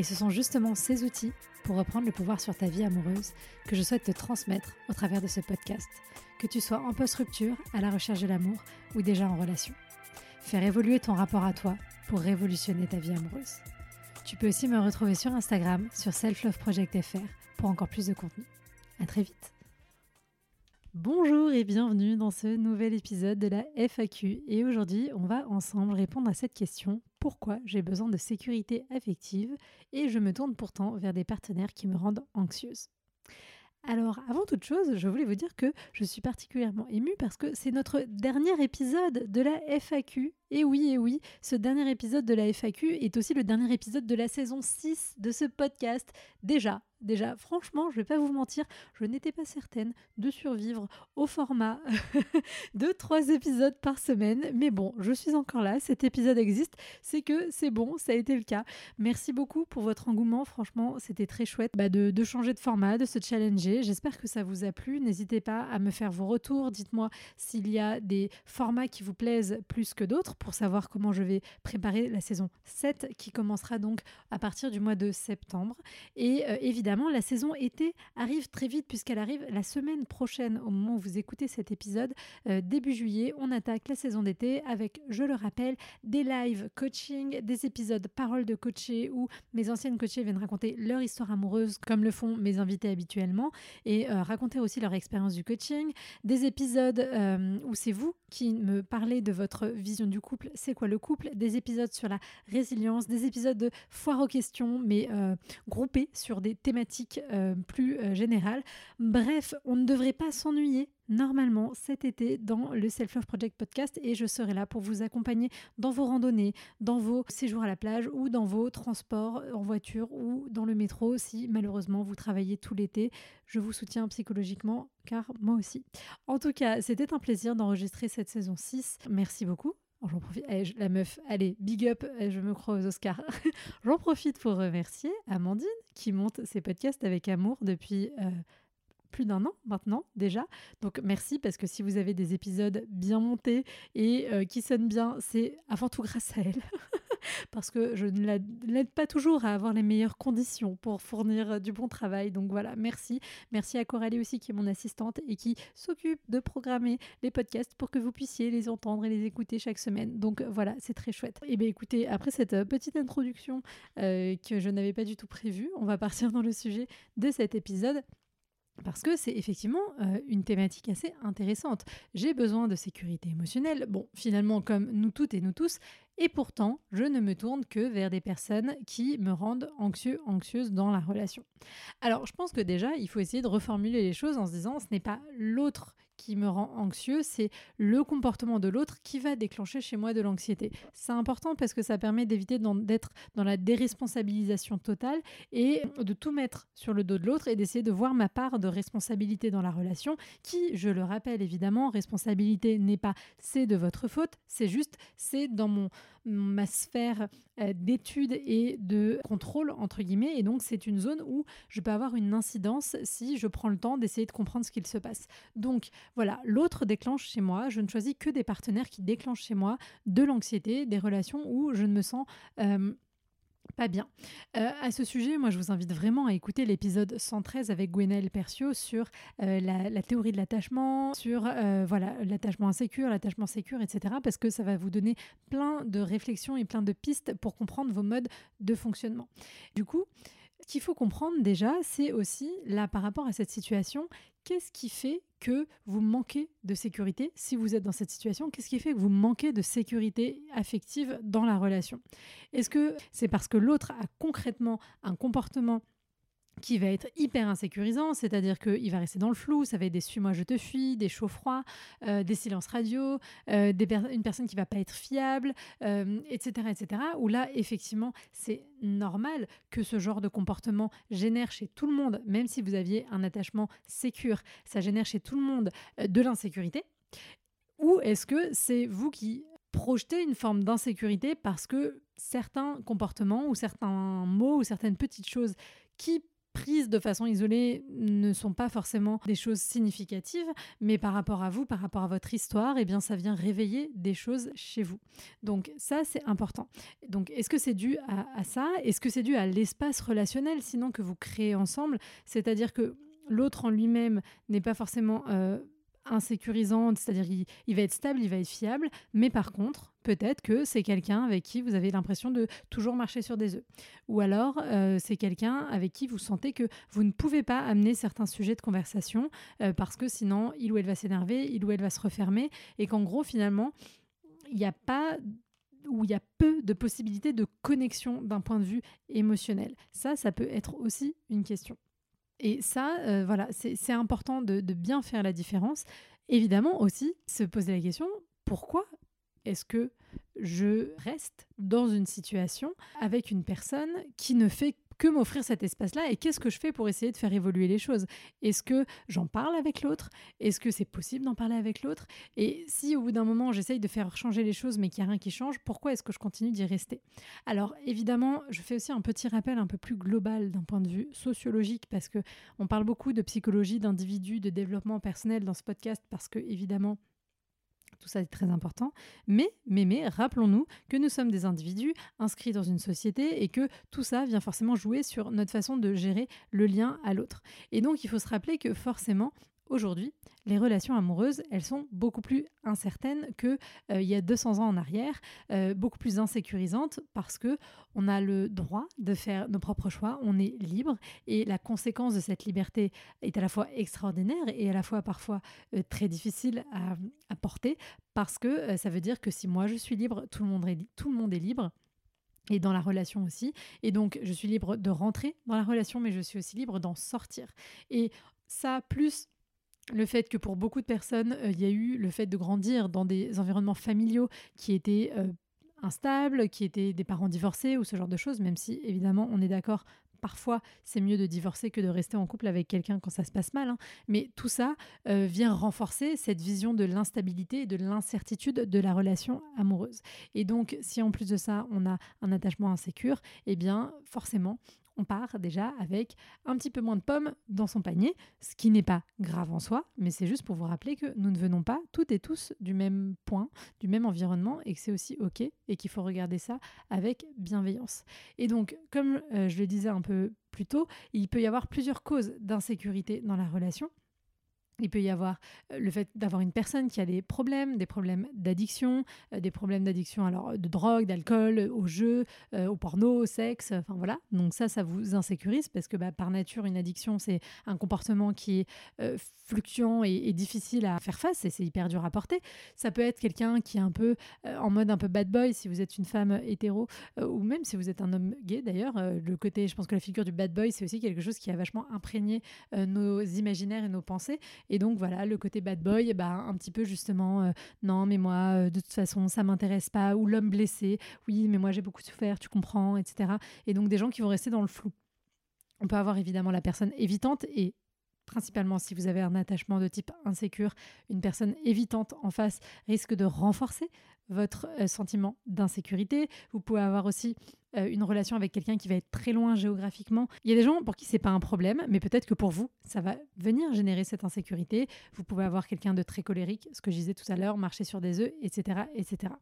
Et ce sont justement ces outils pour reprendre le pouvoir sur ta vie amoureuse que je souhaite te transmettre au travers de ce podcast, que tu sois en post-rupture, à la recherche de l'amour ou déjà en relation. Faire évoluer ton rapport à toi pour révolutionner ta vie amoureuse. Tu peux aussi me retrouver sur Instagram, sur selfloveproject.fr pour encore plus de contenu. À très vite. Bonjour et bienvenue dans ce nouvel épisode de la FAQ. Et aujourd'hui, on va ensemble répondre à cette question pourquoi j'ai besoin de sécurité affective et je me tourne pourtant vers des partenaires qui me rendent anxieuse. Alors, avant toute chose, je voulais vous dire que je suis particulièrement émue parce que c'est notre dernier épisode de la FAQ. Et oui, et oui, ce dernier épisode de la FAQ est aussi le dernier épisode de la saison 6 de ce podcast. Déjà, Déjà, franchement, je vais pas vous mentir, je n'étais pas certaine de survivre au format de trois épisodes par semaine. Mais bon, je suis encore là, cet épisode existe, c'est que c'est bon, ça a été le cas. Merci beaucoup pour votre engouement, franchement, c'était très chouette bah, de, changer de format, de se challenger. J'espère que ça vous a plu. N'hésitez pas à me faire vos retours. Dites-moi s'il y a des formats qui vous plaisent plus que d'autres pour savoir comment je vais préparer la saison 7 qui commencera donc à partir du mois de septembre. Et euh, évidemment, la saison été arrive très vite puisqu'elle arrive la semaine prochaine au moment où vous écoutez cet épisode. Euh, début juillet, on attaque la saison d'été avec, je le rappelle, des live coaching, des épisodes paroles de coachés où mes anciennes coachées viennent raconter leur histoire amoureuse comme le font mes invités habituellement et euh, raconter aussi leur expérience du coaching. Des épisodes où c'est vous qui me parlez de votre vision du couple, c'est quoi le couple, des épisodes sur la résilience, des épisodes de foire aux questions mais groupés sur des thématiques euh, plus euh, générale. Bref, on ne devrait pas s'ennuyer normalement cet été dans le Self Love Project podcast et je serai là pour vous accompagner dans vos randonnées, dans vos séjours à la plage ou dans vos transports en voiture ou dans le métro si malheureusement vous travaillez tout l'été. Je vous soutiens psychologiquement car moi aussi. En tout cas, c'était un plaisir d'enregistrer cette saison 6. Merci beaucoup. Oh, j'en profite, allez, la meuf, allez, big up, je me crois aux Oscars. J'en profite pour remercier Amandine qui monte ses podcasts avec amour depuis euh, plus d'un an maintenant déjà. Donc merci parce que si vous avez des épisodes bien montés et euh, qui sonnent bien, c'est avant tout grâce à elle. parce que je ne l'aide pas toujours à avoir les meilleures conditions pour fournir euh, du bon travail. Donc voilà, merci. Merci à Coralie aussi qui est mon assistante et qui s'occupe de programmer les podcasts pour que vous puissiez les entendre et les écouter chaque semaine. Donc voilà, c'est très chouette. Et eh bien écoutez, après cette euh, petite introduction euh, que je n'avais pas du tout prévue, on va partir dans le sujet de cet épisode parce que c'est effectivement une thématique assez intéressante. J'ai besoin de sécurité émotionnelle. Bon, finalement, comme nous toutes et nous tous, et pourtant, je ne me tourne que vers des personnes qui me rendent anxieux, anxieuse dans la relation. Alors, je pense que déjà, il faut essayer de reformuler les choses en se disant, ce n'est pas l'autre qui me rend anxieux, c'est le comportement de l'autre qui va déclencher chez moi de l'anxiété. C'est important parce que ça permet d'éviter d'être dans la déresponsabilisation totale et de tout mettre sur le dos de l'autre et d'essayer de voir ma part de responsabilité dans la relation, qui, je le rappelle évidemment, responsabilité n'est pas c'est de votre faute, c'est juste c'est dans mon ma sphère euh, d'étude et de contrôle, entre guillemets. Et donc, c'est une zone où je peux avoir une incidence si je prends le temps d'essayer de comprendre ce qu'il se passe. Donc, voilà, l'autre déclenche chez moi. Je ne choisis que des partenaires qui déclenchent chez moi de l'anxiété, des relations où je ne me sens... Euh, pas bien. Euh, à ce sujet, moi, je vous invite vraiment à écouter l'épisode 113 avec Gwenaëlle Percio sur euh, la, théorie de l'attachement, sur euh, voilà l'attachement insécure, l'attachement sécure, etc. Parce que ça va vous donner plein de réflexions et plein de pistes pour comprendre vos modes de fonctionnement. Du coup, ce qu'il faut comprendre déjà, c'est aussi, là, par rapport à cette situation, qu'est-ce qui fait que vous manquez de sécurité si vous êtes dans cette situation? Qu'est-ce qui fait que vous manquez de sécurité affective dans la relation? Est-ce que c'est parce que l'autre a concrètement un comportement qui va être hyper insécurisant, c'est-à-dire qu'il va rester dans le flou, ça va être des suis-moi, je te fuis, des chauds-froids, euh, des silences radio, euh, une personne qui va pas être fiable, etc., euh, etc. Où là, effectivement, c'est normal que ce genre de comportement génère chez tout le monde, même si vous aviez un attachement sécure, ça génère chez tout le monde de l'insécurité. Ou est-ce que c'est vous qui projetez une forme d'insécurité parce que certains comportements ou certains mots ou certaines petites choses qui de façon isolée ne sont pas forcément des choses significatives, mais par rapport à vous, par rapport à votre histoire, eh bien ça vient réveiller des choses chez vous. Donc ça c'est important. Donc est-ce que c'est dû à, ça? Est-ce que c'est dû à l'espace relationnel sinon que vous créez ensemble? C'est-à-dire que l'autre en lui-même n'est pas forcément euh, insécurisante, c'est-à-dire il, va être stable, il va être fiable, mais par contre, peut-être que c'est quelqu'un avec qui vous avez l'impression de toujours marcher sur des œufs. Ou alors, euh, c'est quelqu'un avec qui vous sentez que vous ne pouvez pas amener certains sujets de conversation euh, parce que sinon, il ou elle va s'énerver, il ou elle va se refermer, et qu'en gros, finalement, il n'y a pas où il y a peu de possibilités de connexion d'un point de vue émotionnel. Ça, ça peut être aussi une question. Et ça, euh, voilà, c'est important de, bien faire la différence. Évidemment aussi, se poser la question, pourquoi est-ce que je reste dans une situation avec une personne qui ne fait que m'offrir cet espace-là et qu'est-ce que je fais pour essayer de faire évoluer les choses? Est-ce que j'en parle avec l'autre? Est-ce que c'est possible d'en parler avec l'autre? Et si au bout d'un moment j'essaye de faire changer les choses mais qu'il n'y a rien qui change, pourquoi est-ce que je continue d'y rester? Alors évidemment, je fais aussi un petit rappel un peu plus global d'un point de vue sociologique parce que on parle beaucoup de psychologie, d'individus, de développement personnel dans ce podcast parce que évidemment tout ça est très important. Mais, mais, mais, rappelons-nous que nous sommes des individus inscrits dans une société et que tout ça vient forcément jouer sur notre façon de gérer le lien à l'autre. Et donc, il faut se rappeler que forcément, Aujourd'hui, les relations amoureuses, elles sont beaucoup plus incertaines que euh, y a 200 ans en arrière, euh, beaucoup plus insécurisantes parce que on a le droit de faire nos propres choix, on est libre et la conséquence de cette liberté est à la fois extraordinaire et à la fois parfois euh, très difficile à, à, porter parce que ça veut dire que si moi je suis libre, tout le monde est, tout le monde est libre et dans la relation aussi. Et donc, je suis libre de rentrer dans la relation, mais je suis aussi libre d'en sortir. Et ça, plus le fait que pour beaucoup de personnes, euh, il y a eu le fait de grandir dans des environnements familiaux qui étaient euh, instables, qui étaient des parents divorcés ou ce genre de choses, même si évidemment on est d'accord, parfois c'est mieux de divorcer que de rester en couple avec quelqu'un quand ça se passe mal. Hein. Mais tout ça euh, vient renforcer cette vision de l'instabilité et de l'incertitude de la relation amoureuse. Et donc si en plus de ça on a un attachement insécure, eh bien forcément part déjà avec un petit peu moins de pommes dans son panier, ce qui n'est pas grave en soi, mais c'est juste pour vous rappeler que nous ne venons pas toutes et tous du même point, du même environnement, et que c'est aussi OK, et qu'il faut regarder ça avec bienveillance. Et donc, comme euh, je le disais un peu plus tôt, il peut y avoir plusieurs causes d'insécurité dans la relation. Il peut y avoir euh, le fait d'avoir une personne qui a des problèmes, des problèmes d'addiction, euh, des problèmes d'addiction alors de drogue, d'alcool, au jeu, euh, au porno, au sexe, voilà. Donc ça, ça vous insécurise parce que bah, par nature, une addiction, c'est un comportement qui est fluctuant et, difficile à faire face et c'est hyper dur à porter. Ça peut être quelqu'un qui est un peu en mode un peu bad boy si vous êtes une femme hétéro ou même si vous êtes un homme gay d'ailleurs. le côté, je pense que la figure du bad boy, c'est aussi quelque chose qui a vachement imprégné nos imaginaires et nos pensées. Et donc voilà, le côté bad boy, bah, un petit peu justement, euh, non mais moi, euh, de toute façon, ça m'intéresse pas, ou l'homme blessé, oui mais moi j'ai beaucoup souffert, tu comprends, etc. Et donc des gens qui vont rester dans le flou. On peut avoir évidemment la personne évitante et principalement si vous avez un attachement de type insécure, une personne évitante en face risque de renforcer votre euh, sentiment d'insécurité. Vous pouvez avoir aussi euh, une relation avec quelqu'un qui va être très loin géographiquement. Il y a des gens pour qui c'est pas un problème, mais peut-être que pour vous, ça va venir générer cette insécurité. Vous pouvez avoir quelqu'un de très colérique, ce que je disais tout à l'heure, marcher sur des œufs, etc., etc.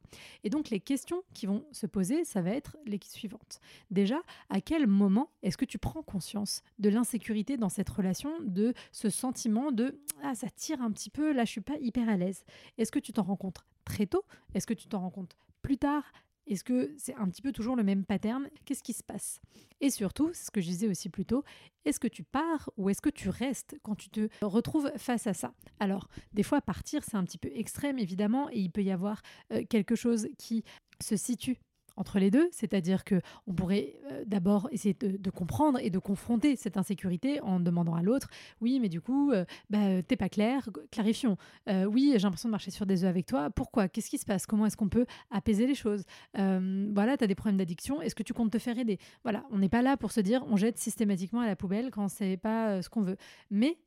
Et donc les questions qui vont se poser, ça va être les suivantes. Déjà, à quel moment est-ce que tu prends conscience de l'insécurité dans cette relation, de ce sentiment de ah ça tire un petit peu, là je suis pas hyper à l'aise. Est-ce que tu t'en rends compte très tôt. Est-ce que tu t'en rends compte plus tard? Est-ce que c'est un petit peu toujours le même pattern? Qu'est-ce qui se passe? Et surtout, ce que je disais aussi plus tôt, est-ce que tu pars ou est-ce que tu restes quand tu te retrouves face à ça? Alors, des fois, partir, c'est un petit peu extrême, évidemment, et il peut y avoir euh, quelque chose qui se situe entre les deux, c'est-à-dire que on pourrait euh, d'abord essayer de, comprendre et de confronter cette insécurité en demandant à l'autre, oui, mais du coup, euh, bah, t'es pas clair, clarifions. oui, j'ai l'impression de marcher sur des œufs avec toi. Pourquoi? Qu'est-ce qui se passe? Comment est-ce qu'on peut apaiser les choses? Voilà, tu as des problèmes d'addiction. Est-ce que tu comptes te faire aider Voilà, on n'est pas là pour se dire on jette systématiquement à la poubelle quand c'est pas ce qu'on veut. Mais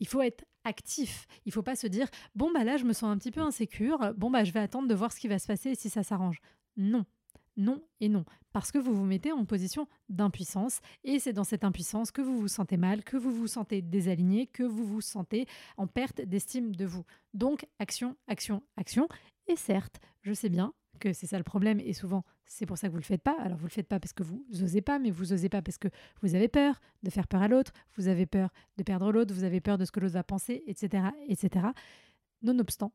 il faut être actif. Il faut pas se dire bon bah là je me sens un petit peu insécure, bon bah je vais attendre de voir ce qui va se passer et si ça s'arrange. Non. Non et non, parce que vous vous mettez en position d'impuissance et c'est dans cette impuissance que vous vous sentez mal, que vous vous sentez désaligné, que vous vous sentez en perte d'estime de vous. Donc action, action, action. Et certes, je sais bien, que c'est ça le problème et souvent c'est pour ça que vous le faites pas. Alors vous le faites pas parce que vous osez pas, mais vous osez pas parce que vous avez peur de faire peur à l'autre, vous avez peur de perdre l'autre, vous avez peur de ce que l'autre va penser, etc., etc. Nonobstant,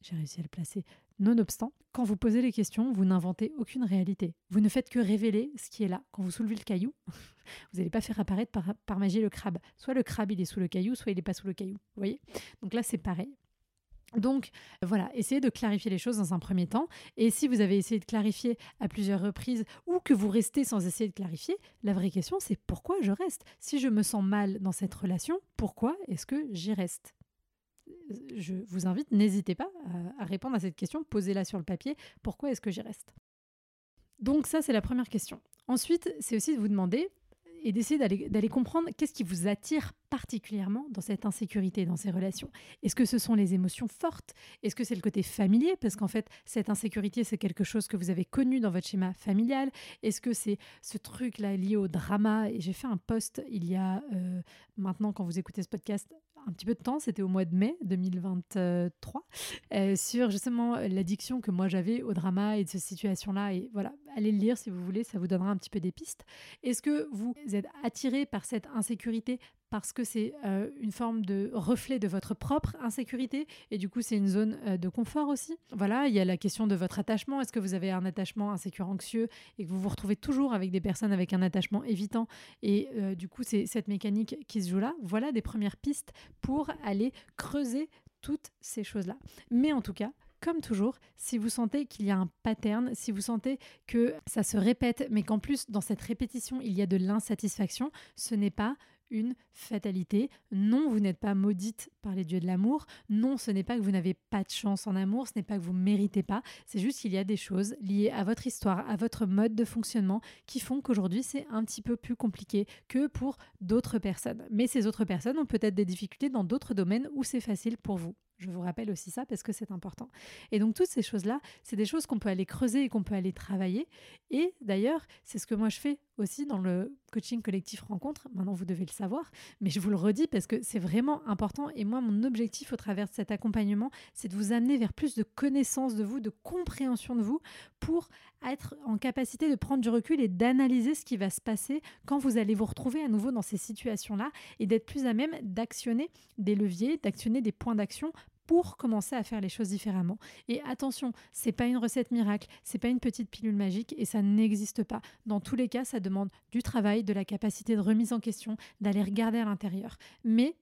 j'ai réussi à le placer. Nonobstant, quand vous posez les questions, vous n'inventez aucune réalité. Vous ne faites que révéler ce qui est là. Quand vous soulevez le caillou, vous n'allez pas faire apparaître par, magie le crabe. Soit le crabe il est sous le caillou, soit il n'est pas sous le caillou. Vous voyez? Donc là c'est pareil. Donc voilà, essayez de clarifier les choses dans un premier temps. Et si vous avez essayé de clarifier à plusieurs reprises ou que vous restez sans essayer de clarifier, la vraie question c'est pourquoi je reste? Si je me sens mal dans cette relation, pourquoi est-ce que j'y reste? Je vous invite, n'hésitez pas à, répondre à cette question, posez-la sur le papier, pourquoi est-ce que j'y reste? Donc ça c'est la première question. Ensuite, c'est aussi de vous demander et d'essayer d'aller comprendre qu'est-ce qui vous attire particulièrement dans cette insécurité, dans ces relations. Est-ce que ce sont les émotions fortes? Est-ce que c'est le côté familier? Parce qu'en fait, cette insécurité, c'est quelque chose que vous avez connu dans votre schéma familial. Est-ce que c'est ce truc-là lié au drama? Et j'ai fait un post il y a euh, maintenant, quand vous écoutez ce podcast, un petit peu de temps, c'était au mois de mai 2023, euh, sur justement l'addiction que moi j'avais au drama et de cette situation-là. Et voilà, allez le lire si vous voulez, ça vous donnera un petit peu des pistes. Est-ce que vous êtes attiré par cette insécurité parce que c'est euh, une forme de reflet de votre propre insécurité et du coup c'est une zone euh, de confort aussi. Voilà, il y a la question de votre attachement. Est-ce que vous avez un attachement insécure anxieux et que vous vous retrouvez toujours avec des personnes avec un attachement évitant et euh, du coup c'est cette mécanique qui se joue là. Voilà des premières pistes pour aller creuser toutes ces choses-là. Mais en tout cas, comme toujours, si vous sentez qu'il y a un pattern, si vous sentez que ça se répète, mais qu'en plus dans cette répétition il y a de l'insatisfaction, ce n'est pas une fatalité. Non, vous n'êtes pas maudite par les dieux de l'amour. Non, ce n'est pas que vous n'avez pas de chance en amour, ce n'est pas que vous méritez pas. C'est juste qu'il y a des choses liées à votre histoire, à votre mode de fonctionnement qui font qu'aujourd'hui c'est un petit peu plus compliqué que pour d'autres personnes. Mais ces autres personnes ont peut-être des difficultés dans d'autres domaines où c'est facile pour vous. Je vous rappelle aussi ça parce que c'est important. Et donc toutes ces choses-là, c'est des choses qu'on peut aller creuser et qu'on peut aller travailler. Et d'ailleurs, c'est ce que moi je fais aussi dans le coaching collectif rencontre. Maintenant, vous devez le savoir, mais je vous le redis parce que c'est vraiment important. Et moi, mon objectif au travers de cet accompagnement, c'est de vous amener vers plus de connaissance de vous, de compréhension de vous, pour être en capacité de prendre du recul et d'analyser ce qui va se passer quand vous allez vous retrouver à nouveau dans ces situations-là et d'être plus à même d'actionner des leviers, d'actionner des points d'action pour commencer à faire les choses différemment. Et attention, c'est pas une recette miracle, c'est pas une petite pilule magique et ça n'existe pas. Dans tous les cas, ça demande du travail, de la capacité de remise en question, d'aller regarder à l'intérieur. Mais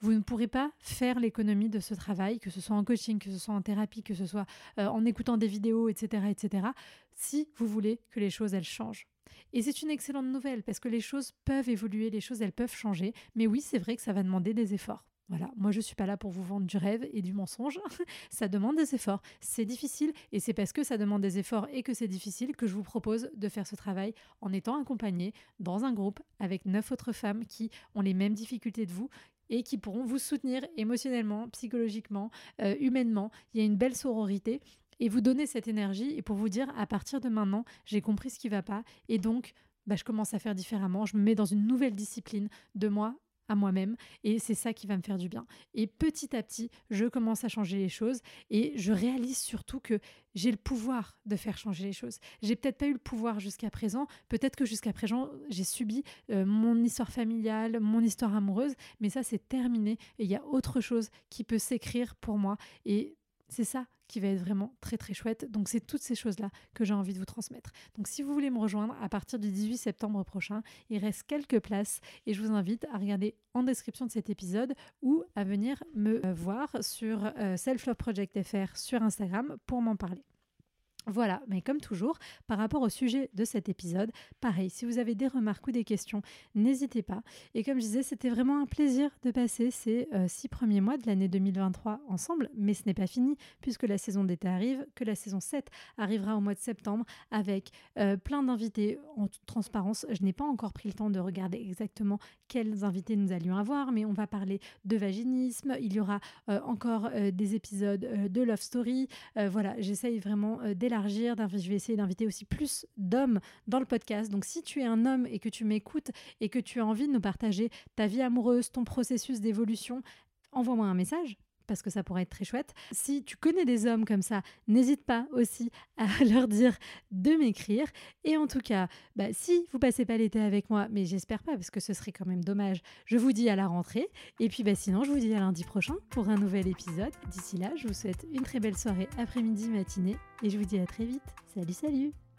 vous ne pourrez pas faire l'économie de ce travail, que ce soit en coaching, que ce soit en thérapie, que ce soit euh, en écoutant des vidéos, etc., etc., si vous voulez que les choses, elles changent. Et c'est une excellente nouvelle parce que les choses peuvent évoluer, les choses, elles peuvent changer. Mais oui, c'est vrai que ça va demander des efforts. Voilà, moi je ne suis pas là pour vous vendre du rêve et du mensonge. ça demande des efforts. C'est difficile et c'est parce que ça demande des efforts et que c'est difficile que je vous propose de faire ce travail en étant accompagné dans un groupe avec neuf autres femmes qui ont les mêmes difficultés de vous et qui pourront vous soutenir émotionnellement, psychologiquement, euh, humainement. Il y a une belle sororité et vous donner cette énergie et pour vous dire à partir de maintenant, j'ai compris ce qui ne va pas et donc bah, je commence à faire différemment. Je me mets dans une nouvelle discipline de moi à moi-même et c'est ça qui va me faire du bien. Et petit à petit, je commence à changer les choses et je réalise surtout que j'ai le pouvoir de faire changer les choses. J'ai peut-être pas eu le pouvoir jusqu'à présent, peut-être que jusqu'à présent, j'ai subi euh, mon histoire familiale, mon histoire amoureuse, mais ça c'est terminé et il y a autre chose qui peut s'écrire pour moi et c'est ça qui va être vraiment très très chouette. Donc c'est toutes ces choses-là que j'ai envie de vous transmettre. Donc si vous voulez me rejoindre à partir du 18 septembre prochain, il reste quelques places et je vous invite à regarder en description de cet épisode ou à venir me voir sur euh, Self Love Project FR sur Instagram pour m'en parler. Voilà, mais comme toujours, par rapport au sujet de cet épisode, pareil, si vous avez des remarques ou des questions, n'hésitez pas. Et comme je disais, c'était vraiment un plaisir de passer ces euh, six premiers mois de l'année 2023 ensemble, mais ce n'est pas fini puisque la saison d'été arrive, que la saison 7 arrivera au mois de septembre avec euh, plein d'invités en toute transparence. Je n'ai pas encore pris le temps de regarder exactement quels invités nous allions avoir, mais on va parler de vaginisme, il y aura euh, encore des épisodes de Love Story. voilà, j'essaye vraiment je vais essayer d'inviter aussi plus d'hommes dans le podcast. Donc si tu es un homme et que tu m'écoutes et que tu as envie de nous partager ta vie amoureuse, ton processus d'évolution, envoie-moi un message parce que ça pourrait être très chouette. Si tu connais des hommes comme ça, n'hésite pas aussi à leur dire de m'écrire. Et en tout cas, bah, si vous passez pas l'été avec moi, mais j'espère pas parce que ce serait quand même dommage, je vous dis à la rentrée. Et puis bah, sinon, je vous dis à lundi prochain pour un nouvel épisode. D'ici là, je vous souhaite une très belle soirée, après-midi, matinée. Et je vous dis à très vite. Salut, salut